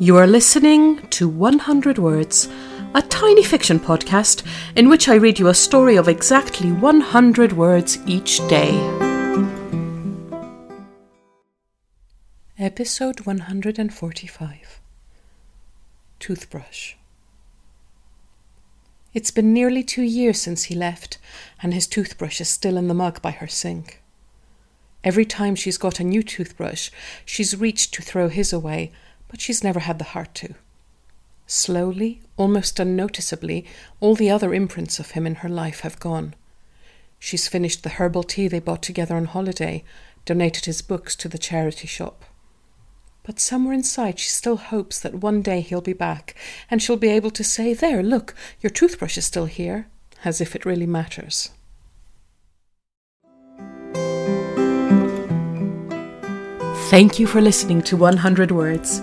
You are listening to 100 Words, a tiny fiction podcast in which I read you a story of exactly 100 words each day. Episode 145 Toothbrush. It's been nearly two years since he left, and his toothbrush is still in the mug by her sink. Every time she's got a new toothbrush, she's reached to throw his away but she's never had the heart to. Slowly, almost unnoticeably, all the other imprints of him in her life have gone. She's finished the herbal tea they bought together on holiday, donated his books to the charity shop. But somewhere inside, she still hopes that one day he'll be back and she'll be able to say, There, look, your toothbrush is still here, as if it really matters. Thank you for listening to 100 Words.